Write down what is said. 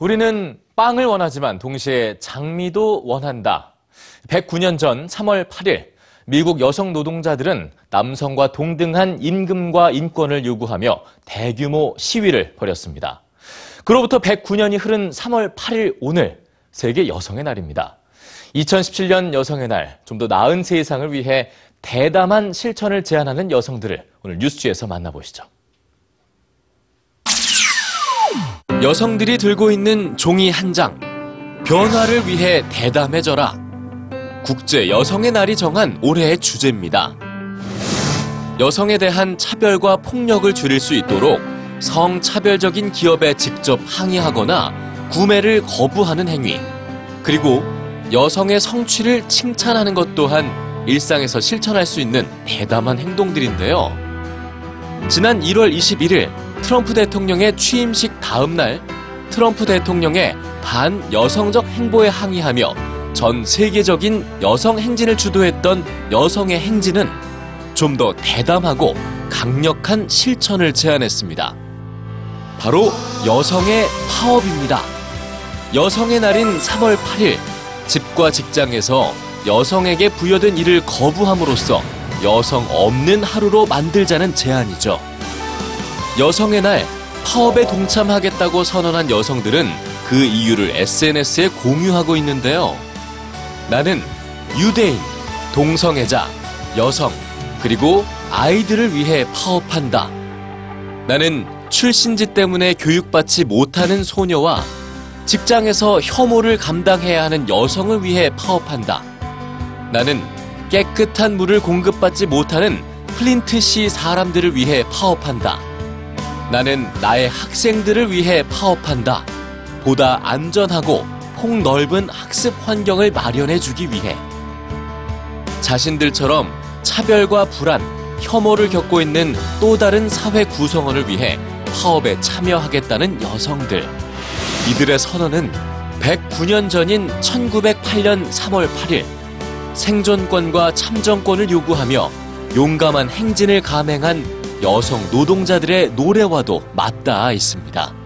우리는 빵을 원하지만 동시에 장미도 원한다. 109년 전 3월 8일 미국 여성 노동자들은 남성과 동등한 임금과 인권을 요구하며 대규모 시위를 벌였습니다. 그로부터 109년이 흐른 3월 8일 오늘 세계 여성의 날입니다. 2017년 여성의 날, 좀 더 나은 세상을 위해 대담한 실천을 제안하는 여성들을 오늘 뉴스지에서 만나보시죠. 여성들이 들고 있는 종이 한 장. 변화를 위해 대담해져라. 국제 여성의 날이 정한 올해의 주제입니다. 여성에 대한 차별과 폭력을 줄일 수 있도록 성차별적인 기업에 직접 항의하거나 구매를 거부하는 행위, 그리고 여성의 성취를 칭찬하는 것 또한 일상에서 실천할 수 있는 대담한 행동들인데요. 지난 1월 21일 트럼프 대통령의 취임식 다음 날 트럼프 대통령의 반 여성적 행보에 항의하며 전 세계적인 여성 행진을 주도했던 여성의 행진은 좀 더 대담하고 강력한 실천을 제안했습니다. 바로 여성의 파업입니다. 여성의 날인 3월 8일 집과 직장에서 여성에게 부여된 일을 거부함으로써 여성 없는 하루로 만들자는 제안이죠. 여성의 날 파업에 동참하겠다고 선언한 여성들은 그 이유를 SNS에 공유하고 있는데요. 나는 유대인, 동성애자, 여성, 그리고 아이들을 위해 파업한다. 나는 출신지 때문에 교육받지 못하는 소녀와 직장에서 혐오를 감당해야 하는 여성을 위해 파업한다. 나는 깨끗한 물을 공급받지 못하는 플린트시 사람들을 위해 파업한다. 나는 나의 학생들을 위해 파업한다. 보다 안전하고 폭넓은 학습 환경을 마련해 주기 위해 자신들처럼 차별과 불안, 혐오를 겪고 있는 또 다른 사회 구성원을 위해 파업에 참여하겠다는 여성들. 이들의 선언은 109년 전인 1908년 3월 8일 생존권과 참정권을 요구하며 용감한 행진을 감행한 여성 노동자들의 노래와도 맞닿아 있습니다.